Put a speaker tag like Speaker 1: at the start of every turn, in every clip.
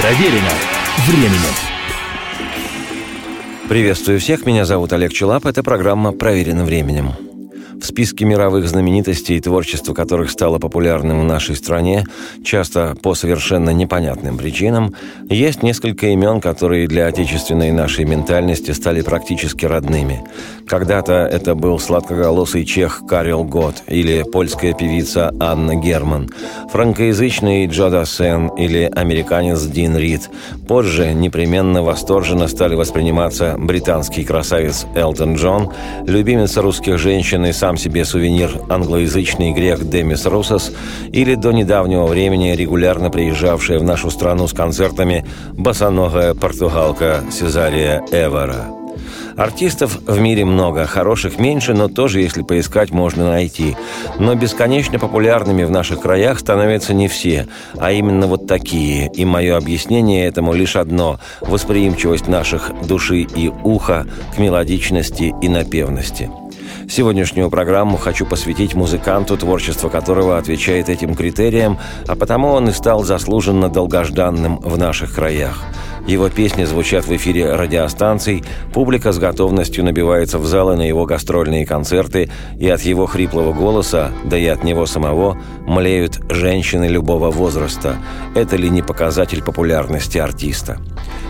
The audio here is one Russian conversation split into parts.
Speaker 1: Проверено временем.
Speaker 2: Приветствую всех, меня зовут Олег Челап, это программа «Проверено временем». В списке мировых знаменитостей, творчество которых стало популярным в нашей стране, часто по совершенно непонятным причинам, есть несколько имен, которые для отечественной нашей ментальности стали практически родными. Когда-то это был сладкоголосый чех Карел Гот или польская певица Анна Герман, франкоязычный Джо Дассен или американец Дин Рид. Позже непременно восторженно стали восприниматься британский красавец Элтон Джон, любимица русских женщин и сам сам себе сувенир англоязычный грек Демис Русос или до недавнего времени регулярно приезжавшая в нашу страну с концертами босоногая португалка Сезария Эвера. Артистов в мире много, хороших меньше, но тоже, если поискать, можно найти. Но бесконечно популярными в наших краях становятся не все, а именно вот такие. И мое объяснение этому лишь одно – восприимчивость наших души и уха к мелодичности и напевности – Сегодняшнюю программу хочу посвятить музыканту, творчество которого отвечает этим критериям, а потому он и стал заслуженно долгожданным в наших краях. Его песни звучат в эфире радиостанций, публика с готовностью набивается в залы на его гастрольные концерты, и от его хриплого голоса, да и от него самого, млеют женщины любого возраста. Это ли не показатель популярности артиста?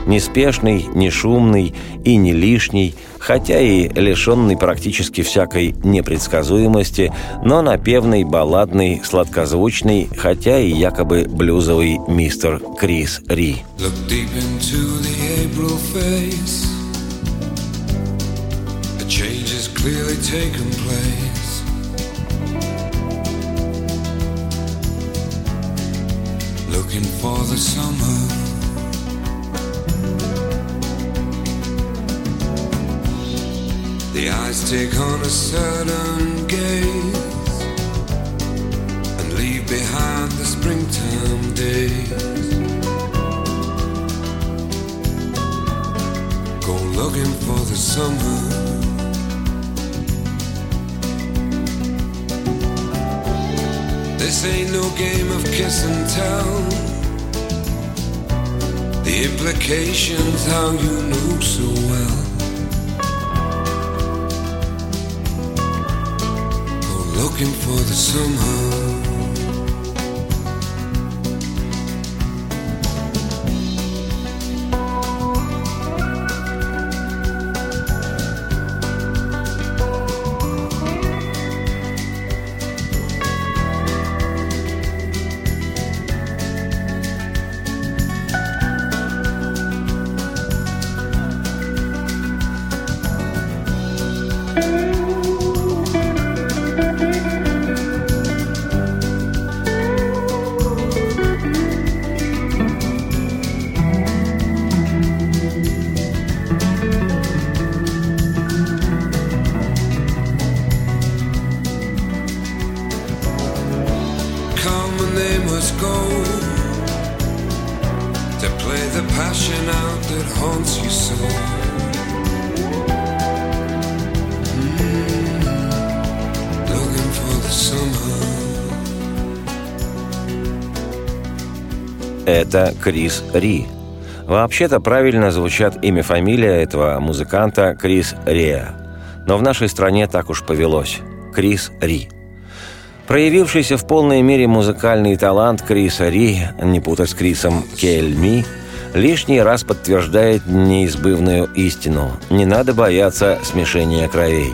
Speaker 2: Неспешный, не шумный и не лишний, хотя и лишенный практически всякой непредсказуемости, но напевный, балладный, сладкозвучный, хотя и якобы блюзовый мистер Крис Ри. Looking for the summer The eyes take on a certain gaze and leave behind the springtime days. Go looking for the summer. This ain't no game of kiss and tell. The implications, how you know so well. Looking for the somehow это Крис Ри. Вообще-то правильно звучат имя фамилия этого музыканта Крис Реа. Но в нашей стране так уж повелось. Крис Ри. Проявившийся в полной мере музыкальный талант Криса Ри, не путать с Крисом Кельми, лишний раз подтверждает неизбывную истину. Не надо бояться смешения кровей.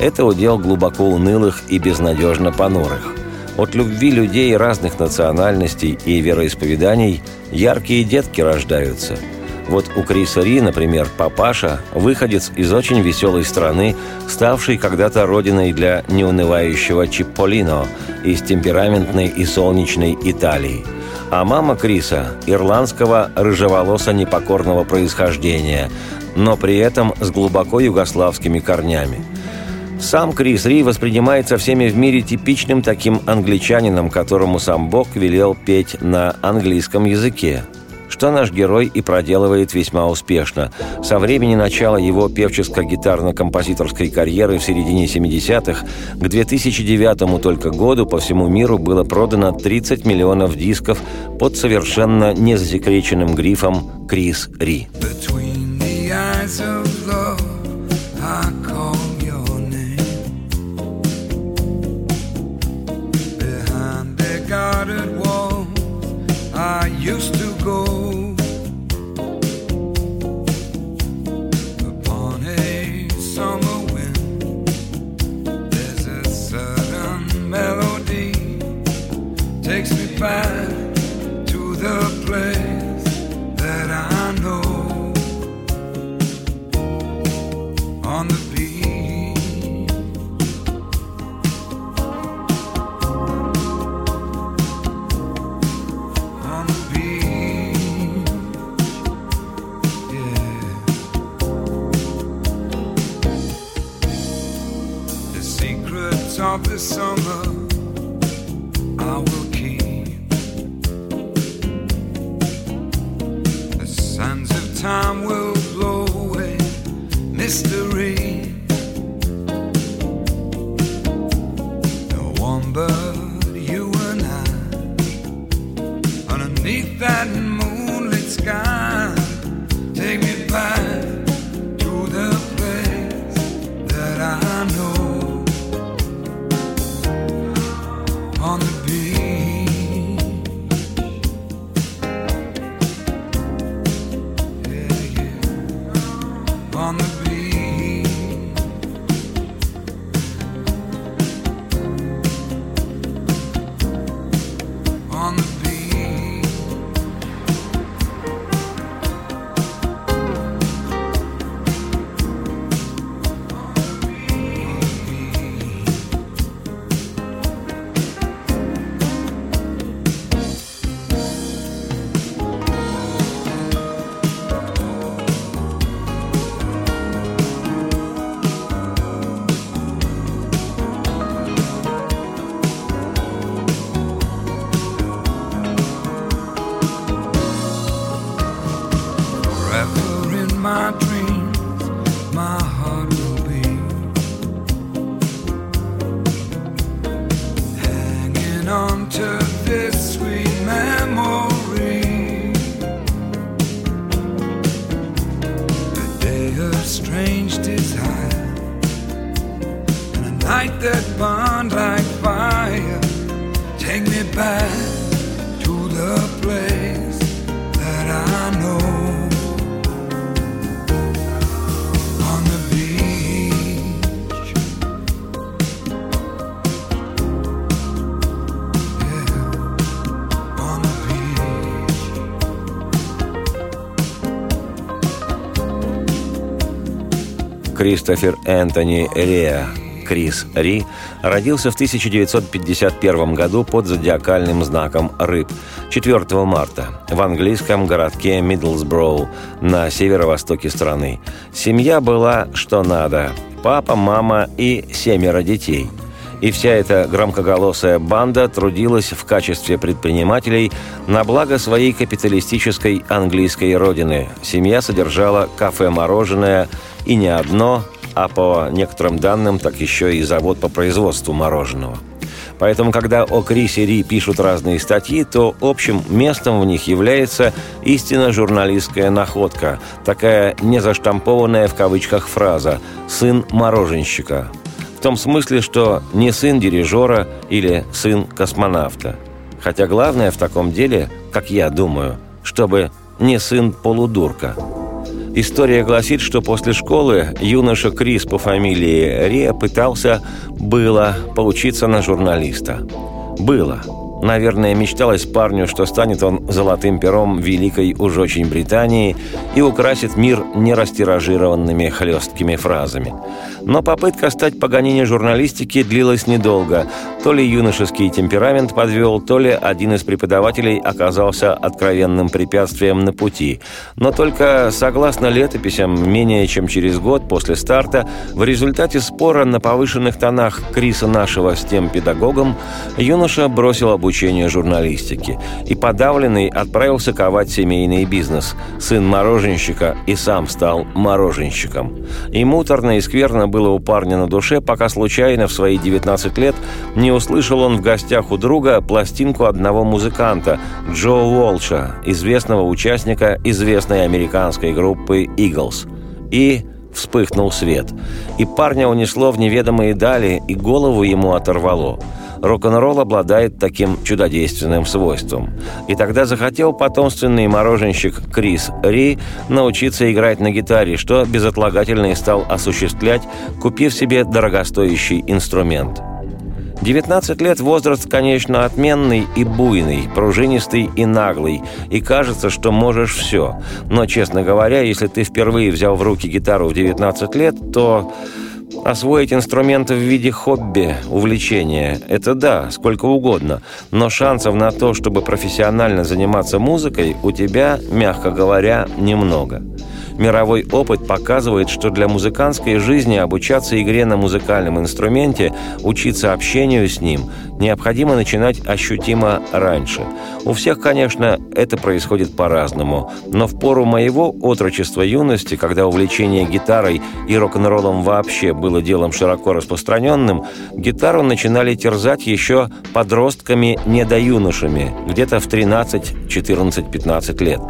Speaker 2: Это удел глубоко унылых и безнадежно понурых – от любви людей разных национальностей и вероисповеданий яркие детки рождаются. Вот у Криса Ри, например, папаша – выходец из очень веселой страны, ставшей когда-то родиной для неунывающего Чипполино из темпераментной и солнечной Италии. А мама Криса – ирландского рыжеволосо-непокорного происхождения, но при этом с глубоко югославскими корнями – сам Крис Ри воспринимается всеми в мире типичным таким англичанином, которому сам Бог велел петь на английском языке. что наш герой и проделывает весьма успешно. Со времени начала его певческо-гитарно-композиторской карьеры в середине 70-х к 2009 только году по всему миру было продано 30 миллионов дисков под совершенно незасекреченным грифом «Крис Ри». Between the eyes of love, used to Кристофер Энтони Реа, Крис Ри, родился в 1951 году под зодиакальным знаком Рыб 4 марта. В английском городке Миддлсброу на северо-востоке страны. Семья была что надо – папа, мама и семеро детей – и вся эта громкоголосая банда трудилась в качестве предпринимателей на благо своей капиталистической английской родины. Семья содержала кафе-мороженое и не одно, а по некоторым данным, так еще и завод по производству мороженого. Поэтому, когда о Крисе Ри пишут разные статьи, то общим местом в них является истинно журналистская находка, такая незаштампованная в кавычках фраза «сын мороженщика», в том смысле, что не сын дирижера или сын космонавта. Хотя главное в таком деле, как я думаю, чтобы не сын полудурка – История гласит, что после школы юноша Крис по фамилии Ре пытался, было, поучиться на журналиста. Было. Наверное, мечталось парню, что станет он золотым пером великой уж очень Британии и украсит мир нерастиражированными хлесткими фразами. Но попытка стать Паганини журналистики длилась недолго. То ли юношеский темперамент подвел, то ли один из преподавателей оказался откровенным препятствием на пути. Но только, согласно летописям, менее чем через год после старта, в результате спора на повышенных тонах Криса нашего с тем педагогом, юноша бросил обучение обучения журналистики и подавленный отправился ковать семейный бизнес. Сын мороженщика и сам стал мороженщиком. И муторно и скверно было у парня на душе, пока случайно в свои 19 лет не услышал он в гостях у друга пластинку одного музыканта, Джо Уолша, известного участника известной американской группы «Eagles». И вспыхнул свет. И парня унесло в неведомые дали, и голову ему оторвало. Рок-н-ролл обладает таким чудодейственным свойством. И тогда захотел потомственный мороженщик Крис Ри научиться играть на гитаре, что безотлагательно и стал осуществлять, купив себе дорогостоящий инструмент – 19 лет – возраст, конечно, отменный и буйный, пружинистый и наглый, и кажется, что можешь все. Но, честно говоря, если ты впервые взял в руки гитару в 19 лет, то Освоить инструменты в виде хобби, увлечения – это да, сколько угодно, но шансов на то, чтобы профессионально заниматься музыкой, у тебя, мягко говоря, немного. Мировой опыт показывает, что для музыкантской жизни обучаться игре на музыкальном инструменте, учиться общению с ним необходимо начинать ощутимо раньше. У всех, конечно, это происходит по-разному, но в пору моего отрочества юности, когда увлечение гитарой и рок-н-роллом вообще было делом широко распространенным, гитару начинали терзать еще подростками-недоюношами, где-то в 13, 14, 15 лет.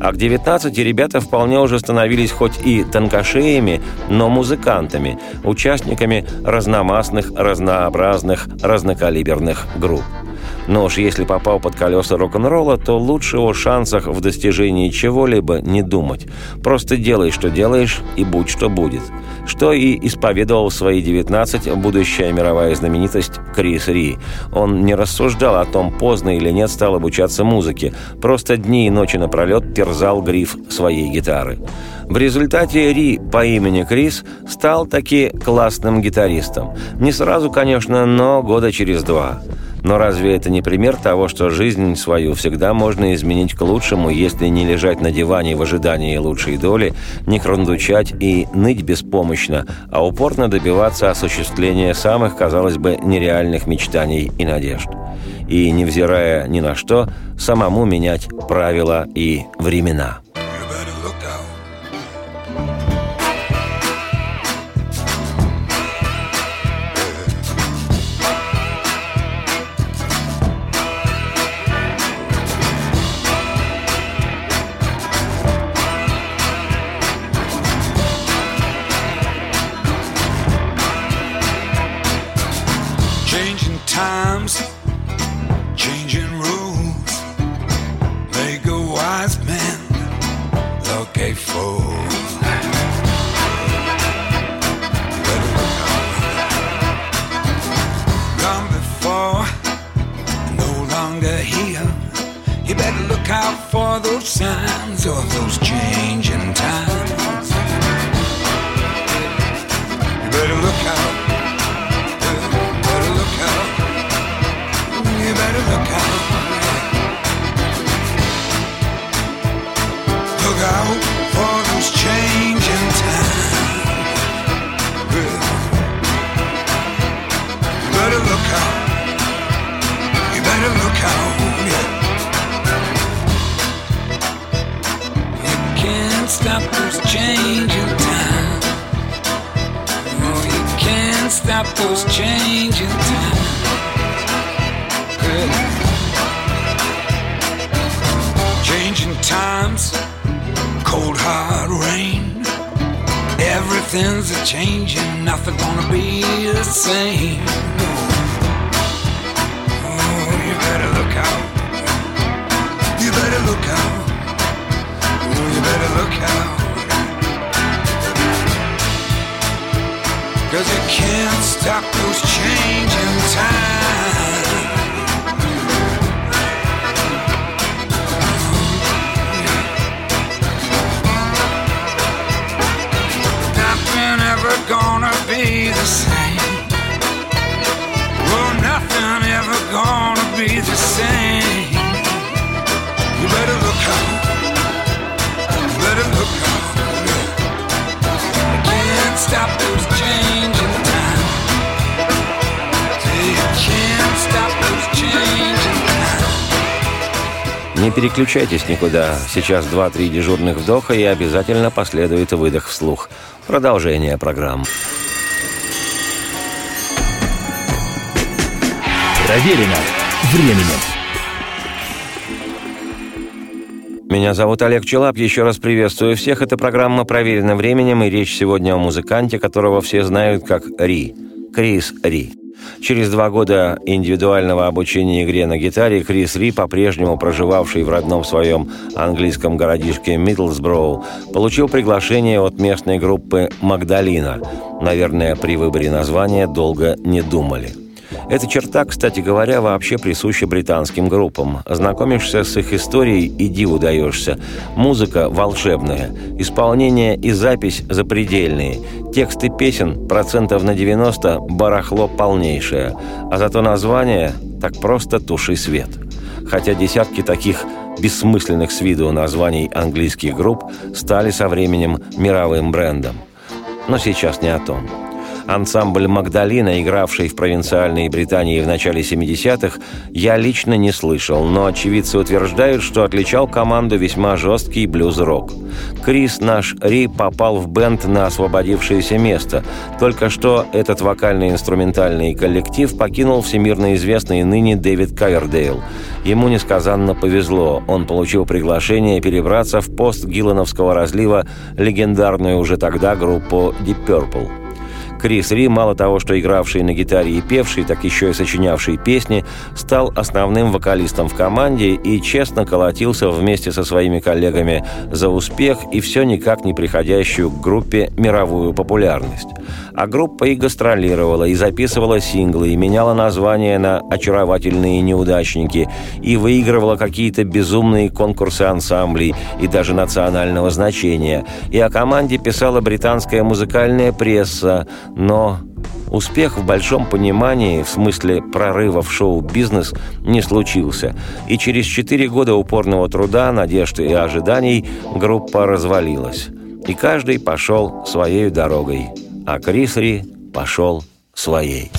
Speaker 2: А к 19 ребята вполне уже становились хоть и тонкошеями, но музыкантами, участниками разномастных, разнообразных, разнокалиберных групп. Но уж если попал под колеса рок-н-ролла, то лучше о шансах в достижении чего-либо не думать. Просто делай, что делаешь, и будь, что будет. Что и исповедовал в свои 19 будущая мировая знаменитость Крис Ри. Он не рассуждал о том, поздно или нет стал обучаться музыке. Просто дни и ночи напролет терзал гриф своей гитары. В результате Ри по имени Крис стал таки классным гитаристом. Не сразу, конечно, но года через два. Но разве это не пример того, что жизнь свою всегда можно изменить к лучшему, если не лежать на диване в ожидании лучшей доли, не храндучать и ныть беспомощно, а упорно добиваться осуществления самых, казалось бы, нереальных мечтаний и надежд? И, невзирая ни на что, самому менять правила и времена.
Speaker 3: times, changing rules,
Speaker 2: make
Speaker 3: a wise man look a fool. You better look out for those signs.
Speaker 2: Переключайтесь никуда. Сейчас два-три дежурных вдоха и обязательно последует выдох вслух. Продолжение программ.
Speaker 1: Проверено временем.
Speaker 2: Меня зовут Олег Челап. Еще раз приветствую всех. Это программа «Проверено временем» и речь сегодня о музыканте, которого все знают как Ри. Крис Ри. Через два года индивидуального обучения игре на гитаре Крис Ри, по-прежнему проживавший в родном своем английском городишке Миддлсброу, получил приглашение от местной группы «Магдалина». Наверное, при выборе названия долго не думали – эта черта, кстати говоря, вообще присуща британским группам. Знакомишься с их историей и диву даешься. Музыка волшебная, исполнение и запись запредельные. Тексты песен процентов на 90 барахло полнейшее. А зато название так просто туши свет. Хотя десятки таких бессмысленных с виду названий английских групп стали со временем мировым брендом. Но сейчас не о том. Ансамбль «Магдалина», игравший в провинциальной Британии в начале 70-х, я лично не слышал, но очевидцы утверждают, что отличал команду весьма жесткий блюз-рок. Крис, наш Ри, попал в бенд на освободившееся место. Только что этот вокально-инструментальный коллектив покинул всемирно известный ныне Дэвид Кайердейл. Ему несказанно повезло. Он получил приглашение перебраться в пост Гиллановского разлива легендарную уже тогда группу Deep Purple. Крис Ри, мало того, что игравший на гитаре и певший, так еще и сочинявший песни, стал основным вокалистом в команде и честно колотился вместе со своими коллегами за успех и все никак не приходящую к группе мировую популярность. А группа и гастролировала, и записывала синглы, и меняла названия на «Очаровательные неудачники», и выигрывала какие-то безумные конкурсы ансамблей и даже национального значения. И о команде писала британская музыкальная пресса, но успех в большом понимании, в смысле прорыва в шоу-бизнес, не случился. И через четыре года упорного труда, надежд и ожиданий группа развалилась. И каждый пошел своей дорогой, а Крисри пошел своей.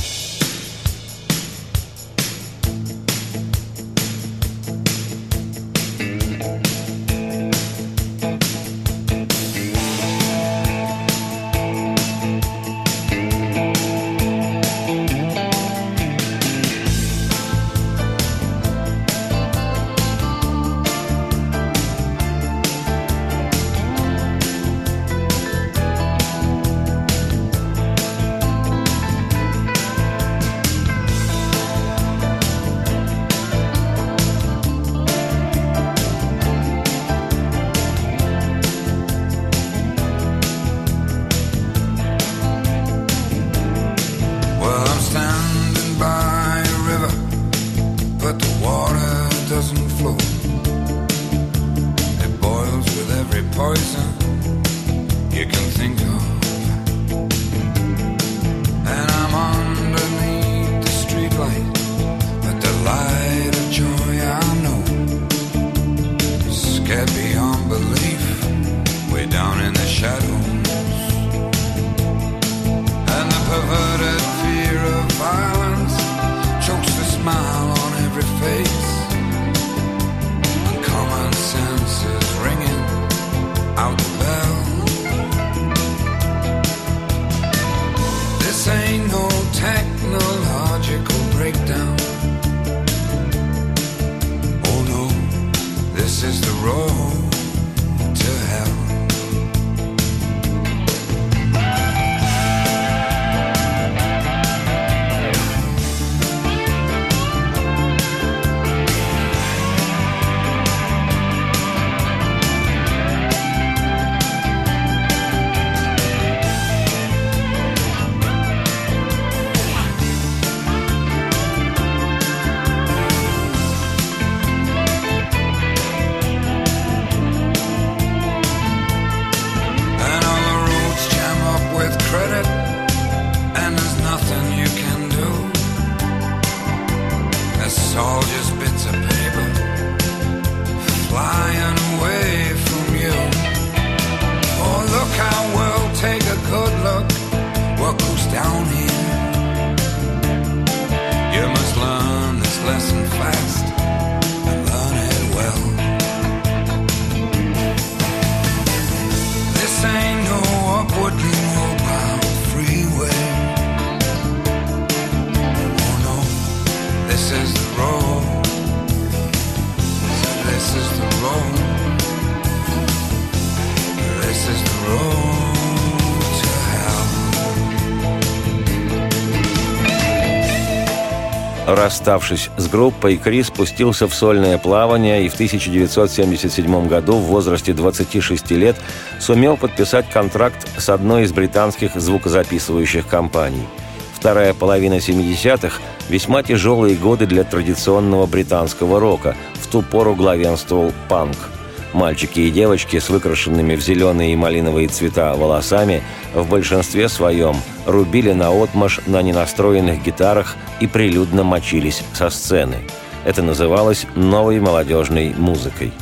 Speaker 2: Расставшись с группой, Крис спустился в сольное плавание и в 1977 году в возрасте 26 лет сумел подписать контракт с одной из британских звукозаписывающих компаний. Вторая половина 70-х – весьма тяжелые годы для традиционного британского рока. В ту пору главенствовал панк – Мальчики и девочки с выкрашенными в зеленые и малиновые цвета волосами в большинстве своем рубили на отмаш на ненастроенных гитарах и прилюдно мочились со сцены. Это называлось новой молодежной музыкой.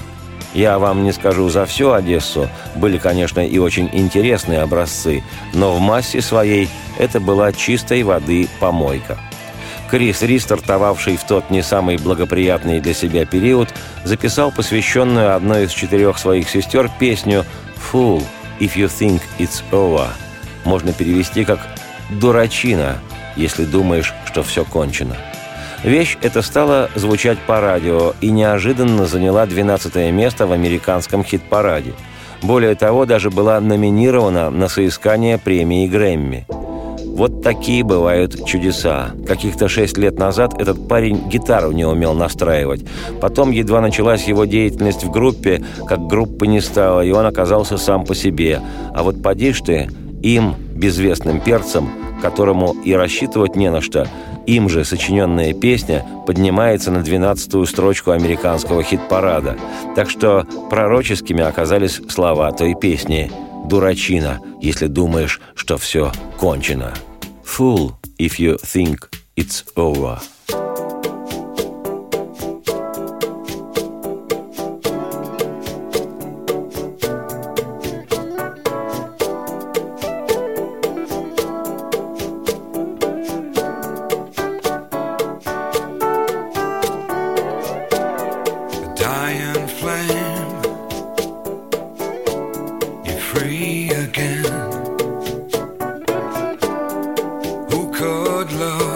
Speaker 2: Я вам не скажу за всю Одессу, были, конечно, и очень интересные образцы, но в массе своей это была чистой воды помойка – Крис Ри, стартовавший в тот не самый благоприятный для себя период, записал посвященную одной из четырех своих сестер песню «Fool, if you think it's over». Можно перевести как «дурачина», если думаешь, что все кончено. Вещь эта стала звучать по радио и неожиданно заняла 12 место в американском хит-параде. Более того, даже была номинирована на соискание премии Грэмми – вот такие бывают чудеса. Каких-то шесть лет назад этот парень гитару не умел настраивать. Потом едва началась его деятельность в группе, как группы не стало, и он оказался сам по себе. А вот поди ты, им, безвестным перцем, которому и рассчитывать не на что, им же сочиненная песня поднимается на двенадцатую строчку американского хит-парада. Так что пророческими оказались слова той песни – дурачина, если думаешь, что все кончено. Fool if you think it's over. love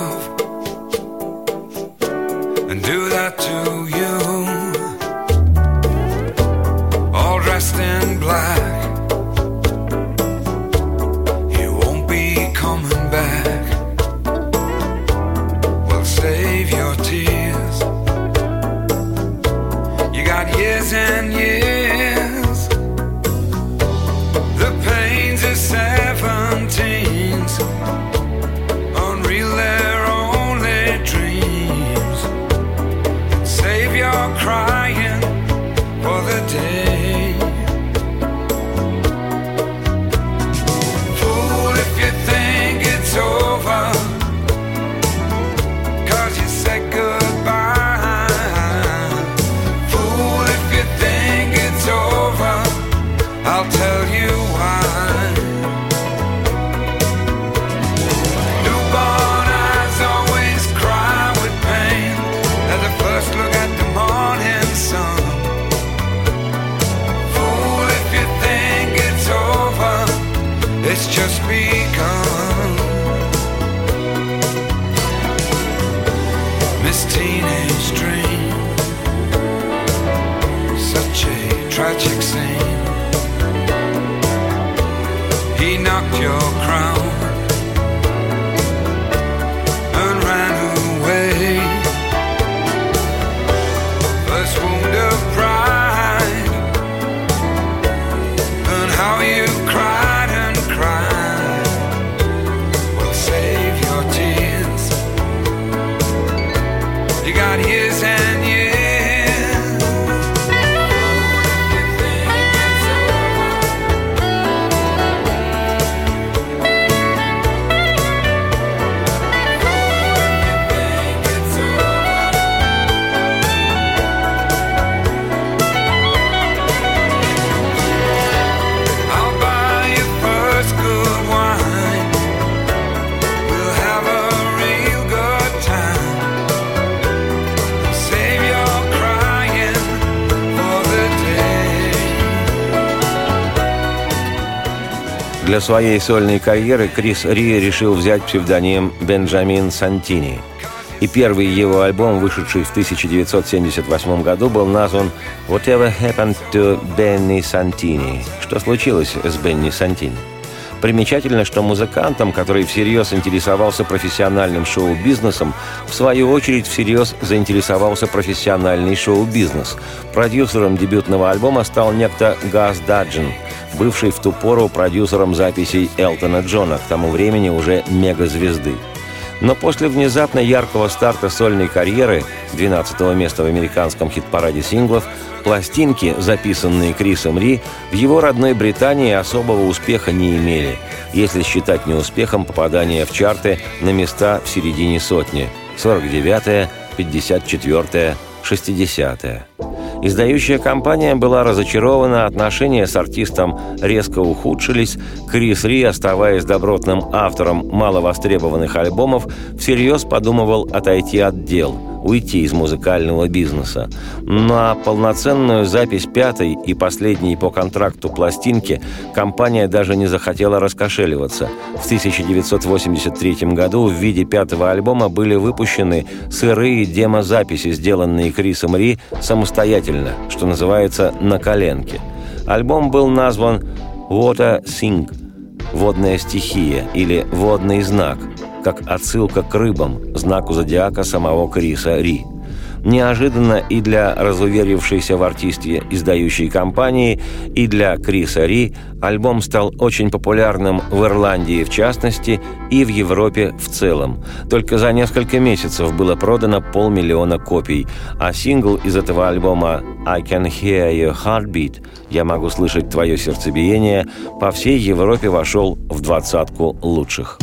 Speaker 2: same. He knocked your crown. Для своей сольной карьеры Крис Ри решил взять псевдоним Бенджамин Сантини. И первый его альбом, вышедший в 1978 году, был назван «Whatever Happened to Benny Santini» – «Что случилось с Бенни Сантини?». Примечательно, что музыкантом, который всерьез интересовался профессиональным шоу-бизнесом, в свою очередь всерьез заинтересовался профессиональный шоу-бизнес. Продюсером дебютного альбома стал некто Газ Даджин, бывший в ту пору продюсером записей Элтона Джона, к тому времени уже мегазвезды. Но после внезапно яркого старта сольной карьеры, 12 места в американском хит-параде синглов, пластинки, записанные Крисом Ри, в его родной Британии особого успеха не имели, если считать неуспехом попадание в чарты на места в середине сотни – 49-е, 54-е, 60-е. Издающая компания была разочарована, отношения с артистом резко ухудшились, Крис Ри, оставаясь добротным автором маловостребованных альбомов, всерьез подумывал отойти от дел – уйти из музыкального бизнеса. На полноценную запись пятой и последней по контракту пластинки компания даже не захотела раскошеливаться. В 1983 году в виде пятого альбома были выпущены сырые демозаписи, сделанные Крисом Ри самостоятельно, что называется «на коленке». Альбом был назван «Water Sing» – «Водная стихия» или «Водный знак», как отсылка к рыбам, знаку зодиака самого Криса Ри. Неожиданно и для разуверившейся в артисте издающей компании, и для Криса Ри альбом стал очень популярным в Ирландии в частности и в Европе в целом. Только за несколько месяцев было продано полмиллиона копий, а сингл из этого альбома «I can hear your heartbeat» «Я могу слышать твое сердцебиение» по всей Европе вошел в двадцатку лучших.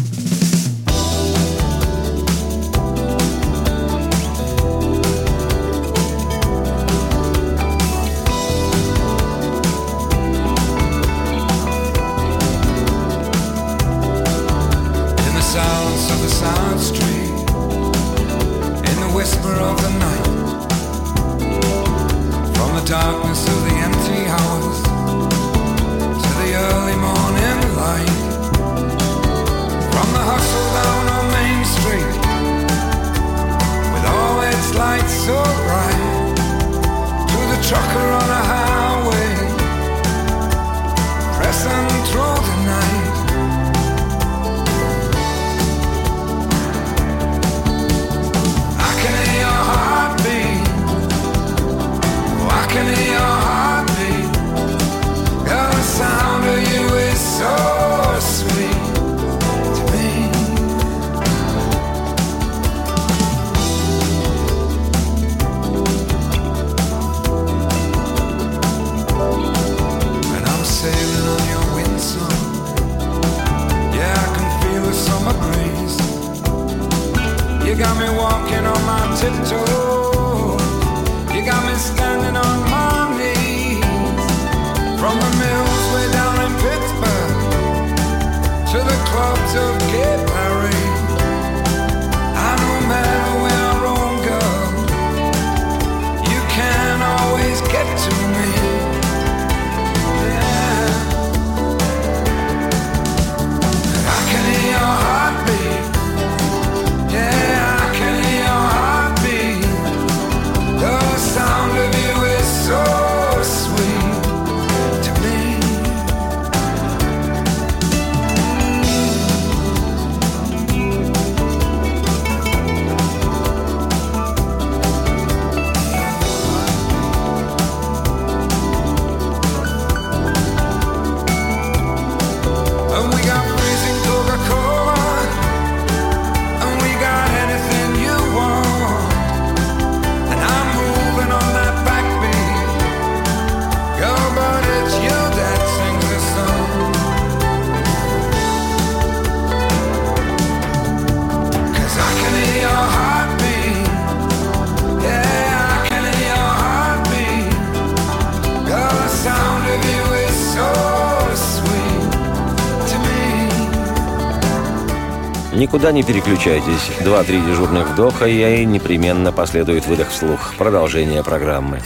Speaker 2: Никуда не переключайтесь. Два-три дежурных вдоха, и непременно последует выдох вслух. Продолжение программы.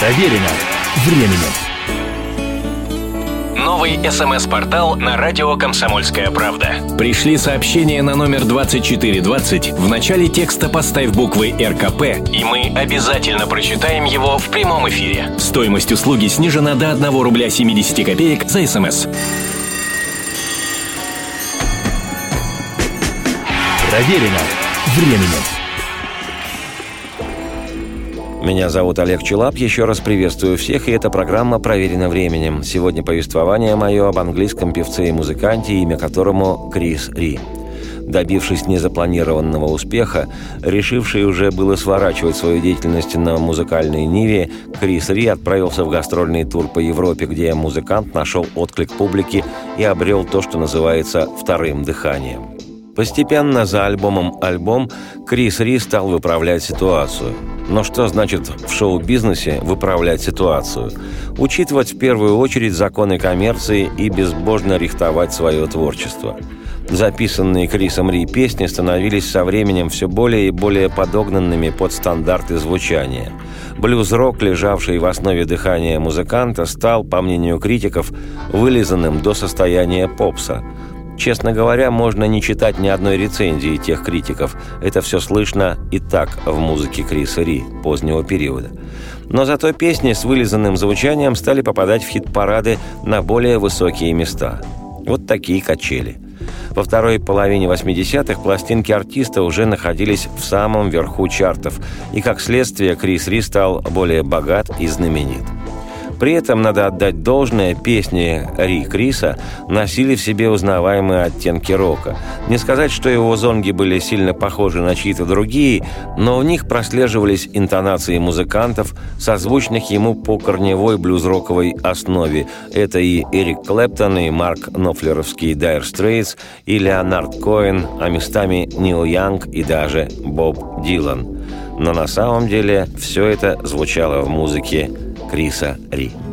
Speaker 1: Проверено временем.
Speaker 3: новый СМС-портал на радио «Комсомольская правда».
Speaker 1: Пришли сообщения на номер 2420. В начале текста поставь буквы РКП,
Speaker 3: и мы обязательно прочитаем его в прямом эфире.
Speaker 1: Стоимость услуги снижена до 1 рубля 70 копеек за СМС.
Speaker 2: Проверено временем. Меня зовут Олег Челап. Еще раз приветствую всех, и эта программа «Проверена временем». Сегодня повествование мое об английском певце и музыканте, имя которому Крис Ри. Добившись незапланированного успеха, решивший уже было сворачивать свою деятельность на музыкальной ниве, Крис Ри отправился в гастрольный тур по Европе, где музыкант нашел отклик публики и обрел то, что называется «вторым дыханием». Постепенно за альбомом альбом Крис Ри стал выправлять ситуацию. Но что значит в шоу-бизнесе выправлять ситуацию? Учитывать в первую очередь законы коммерции и безбожно рихтовать свое творчество. Записанные Крисом Ри песни становились со временем все более и более подогнанными под стандарты звучания. Блюз-рок, лежавший в основе дыхания музыканта, стал, по мнению критиков, вылизанным до состояния попса – Честно говоря, можно не читать ни одной рецензии тех критиков. Это все слышно и так в музыке Криса Ри позднего периода. Но зато песни с вылизанным звучанием стали попадать в хит-парады на более высокие места. Вот такие качели. Во второй половине 80-х пластинки артиста уже находились в самом верху чартов, и как следствие Крис Ри стал более богат и знаменит. При этом, надо отдать должное, песни Ри Криса носили в себе узнаваемые оттенки рока. Не сказать, что его зонги были сильно похожи на чьи-то другие, но в них прослеживались интонации музыкантов, созвучных ему по корневой блюз-роковой основе. Это и Эрик Клэптон, и Марк Нофлеровский Dire Straits, и Леонард Коэн, а местами Нил Янг и даже Боб Дилан. Но на самом деле все это звучало в музыке Криса Ри.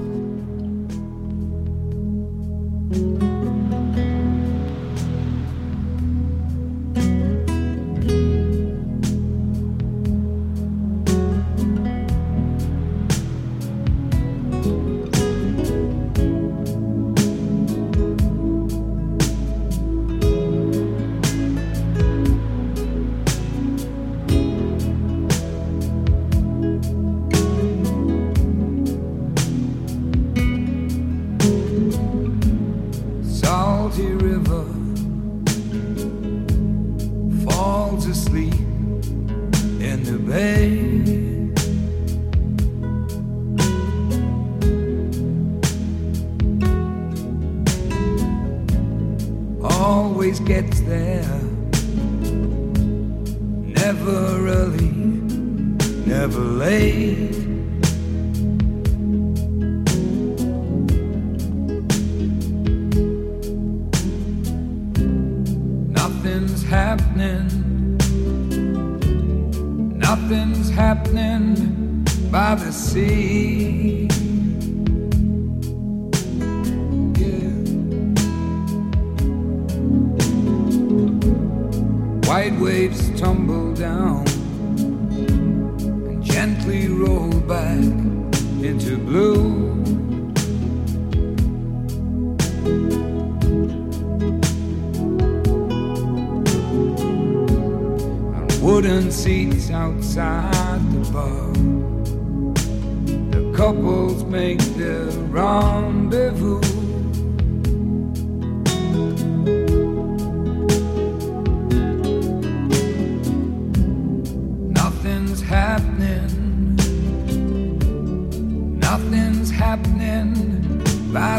Speaker 3: On wooden seats outside the bar, the couples make their rendezvous.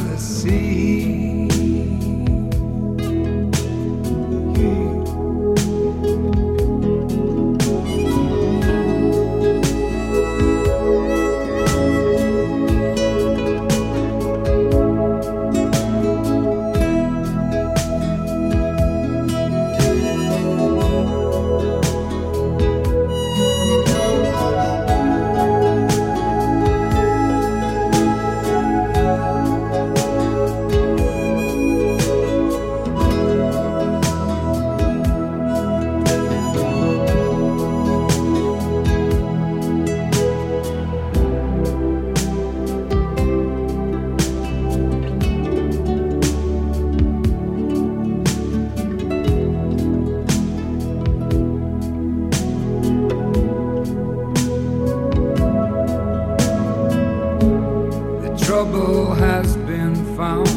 Speaker 3: the sea.
Speaker 4: Trouble has been found.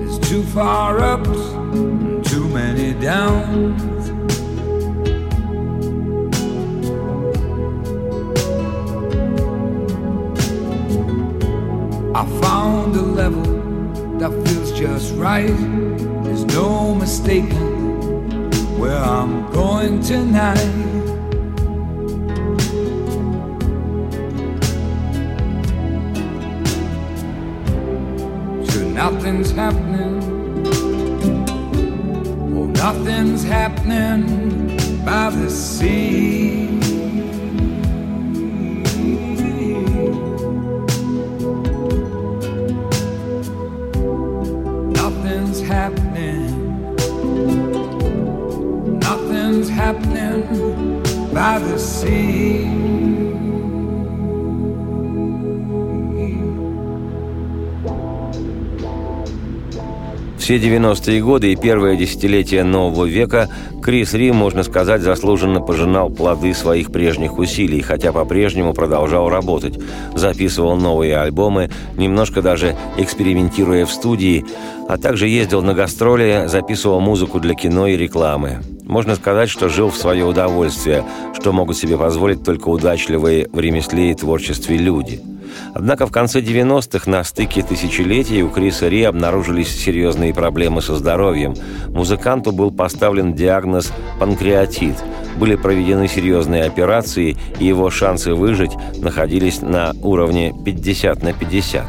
Speaker 4: There's too far ups and too many downs. I found a level that feels just right. There's no mistaking where I'm going tonight. Nothing's happening. Oh, nothing's happening by the sea. Nothing's happening. Nothing's happening by the sea.
Speaker 2: Все 90-е годы и первое десятилетие нового века Крис Ри, можно сказать, заслуженно пожинал плоды своих прежних усилий, хотя по-прежнему продолжал работать, записывал новые альбомы, немножко даже экспериментируя в студии, а также ездил на гастроли, записывал музыку для кино и рекламы. Можно сказать, что жил в свое удовольствие, что могут себе позволить только удачливые в ремесле и творчестве люди – Однако в конце 90-х на стыке тысячелетий у Криса Ри обнаружились серьезные проблемы со здоровьем. Музыканту был поставлен диагноз панкреатит. Были проведены серьезные операции, и его шансы выжить находились на уровне 50 на 50.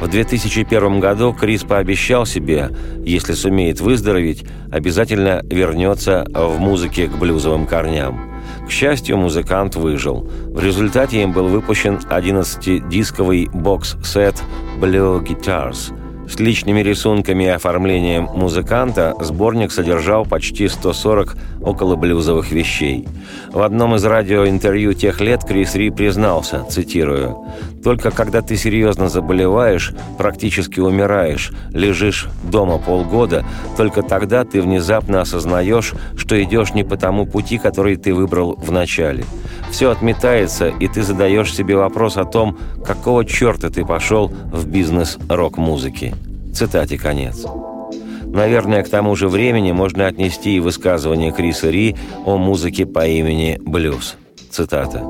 Speaker 2: В 2001 году Крис пообещал себе, если сумеет выздороветь, обязательно вернется в музыке к блюзовым корням. К счастью, музыкант выжил. В результате им был выпущен 11-дисковый бокс-сет «Blue Guitars», с личными рисунками и оформлением музыканта сборник содержал почти 140 около блюзовых вещей. В одном из радиоинтервью тех лет Крис Ри признался, цитирую, «Только когда ты серьезно заболеваешь, практически умираешь, лежишь дома полгода, только тогда ты внезапно осознаешь, что идешь не по тому пути, который ты выбрал в начале. Все отметается, и ты задаешь себе вопрос о том, какого черта ты пошел в бизнес рок-музыки. Цитате конец. Наверное, к тому же времени можно отнести и высказывание Криса Ри о музыке по имени Блюз. Цитата.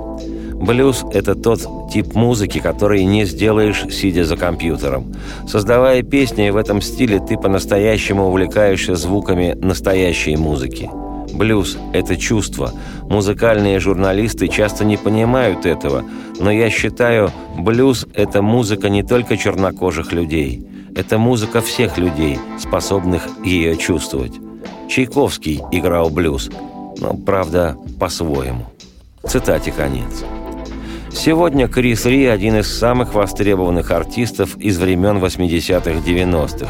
Speaker 2: Блюз – это тот тип музыки, который не сделаешь, сидя за компьютером. Создавая песни в этом стиле, ты по-настоящему увлекаешься звуками настоящей музыки – Блюз – это чувство. Музыкальные журналисты часто не понимают этого, но я считаю, блюз – это музыка не только чернокожих людей. Это музыка всех людей, способных ее чувствовать. Чайковский играл блюз, но, правда, по-своему. Цитате конец. Сегодня Крис Ри – один из самых востребованных артистов из времен 80-х-90-х.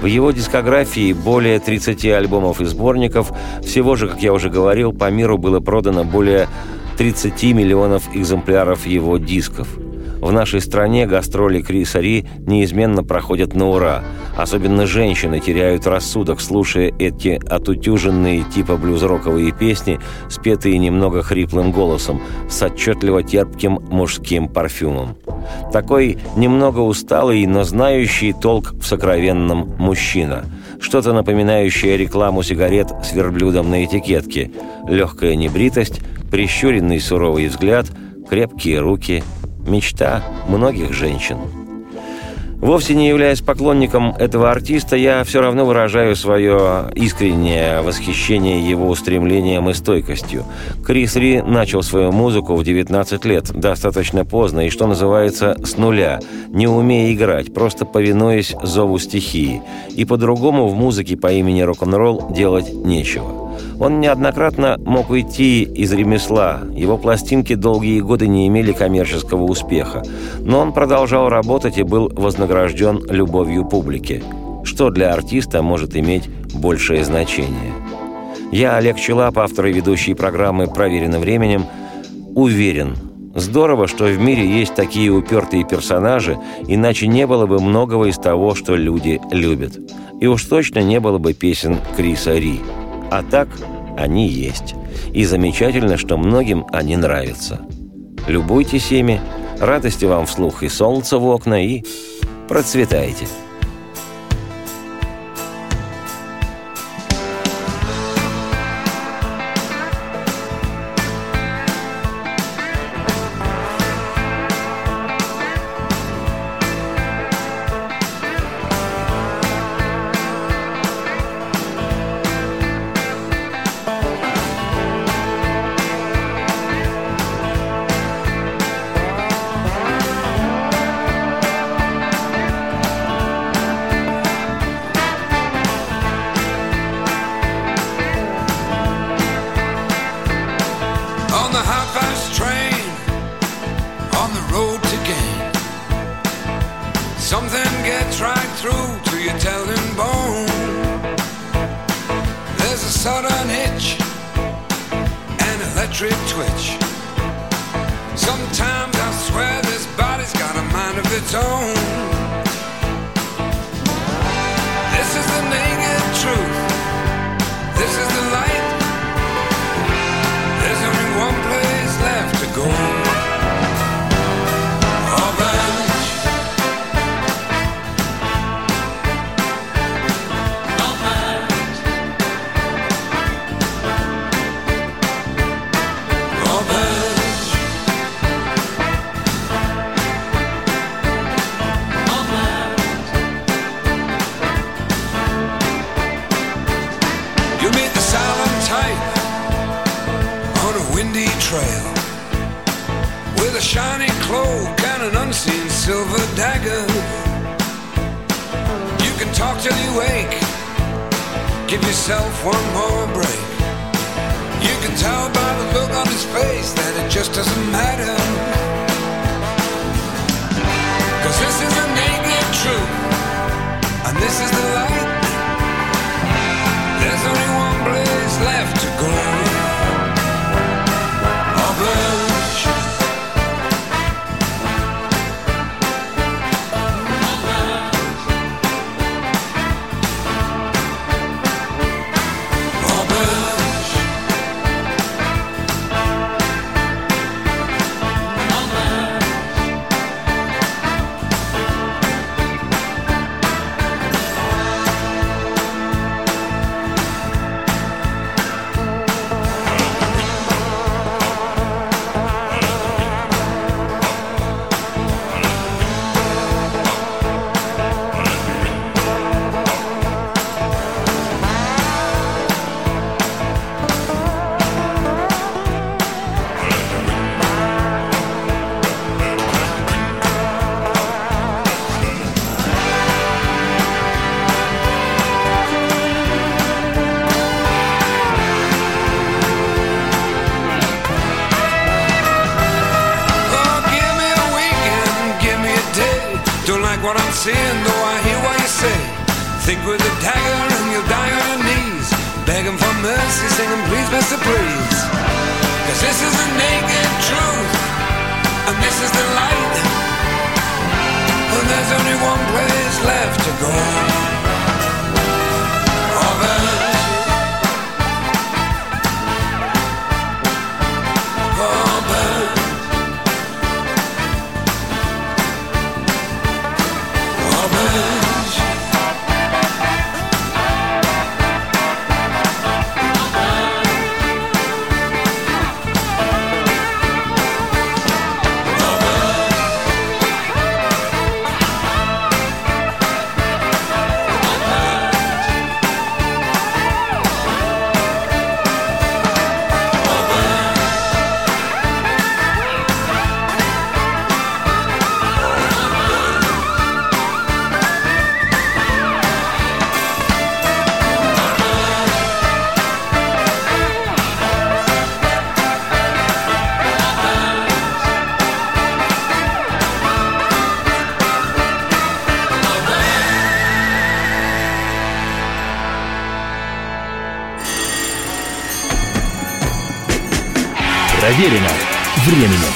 Speaker 2: В его дискографии более 30 альбомов и сборников. Всего же, как я уже говорил, по миру было продано более 30 миллионов экземпляров его дисков – в нашей стране гастроли Криса Ри неизменно проходят на ура. Особенно женщины теряют рассудок, слушая эти отутюженные типа блюз-роковые песни, спетые немного хриплым голосом, с отчетливо терпким мужским парфюмом. Такой немного усталый, но знающий толк в сокровенном мужчина. Что-то напоминающее рекламу сигарет с верблюдом на этикетке. Легкая небритость, прищуренный суровый взгляд, крепкие руки – мечта многих женщин. Вовсе не являясь поклонником этого артиста, я все равно выражаю свое искреннее восхищение его устремлением и стойкостью. Крис Ри начал свою музыку в 19 лет, достаточно поздно, и, что называется, с нуля, не умея играть, просто повинуясь зову стихии. И по-другому в музыке по имени рок-н-ролл делать нечего. Он неоднократно мог уйти из ремесла. Его пластинки долгие годы не имели коммерческого успеха. Но он продолжал работать и был вознагражден любовью публики. Что для артиста может иметь большее значение? Я, Олег Челап, автор и ведущий программы «Проверено временем», уверен, Здорово, что в мире есть такие упертые персонажи, иначе не было бы многого из того, что люди любят. И уж точно не было бы песен Криса Ри. А так они есть. И замечательно, что многим они нравятся. Любуйтесь ими,
Speaker 3: радости вам вслух и солнца в окна, и процветайте. his face that it just doesn't matter. Cause this is a naked truth, and this is the life. dagger and you'll die on your knees. Begging for mercy, singing please, Mr. Please. Cause this is the naked truth, and this is the light. And there's only one place left to go.
Speaker 1: Проверено временем.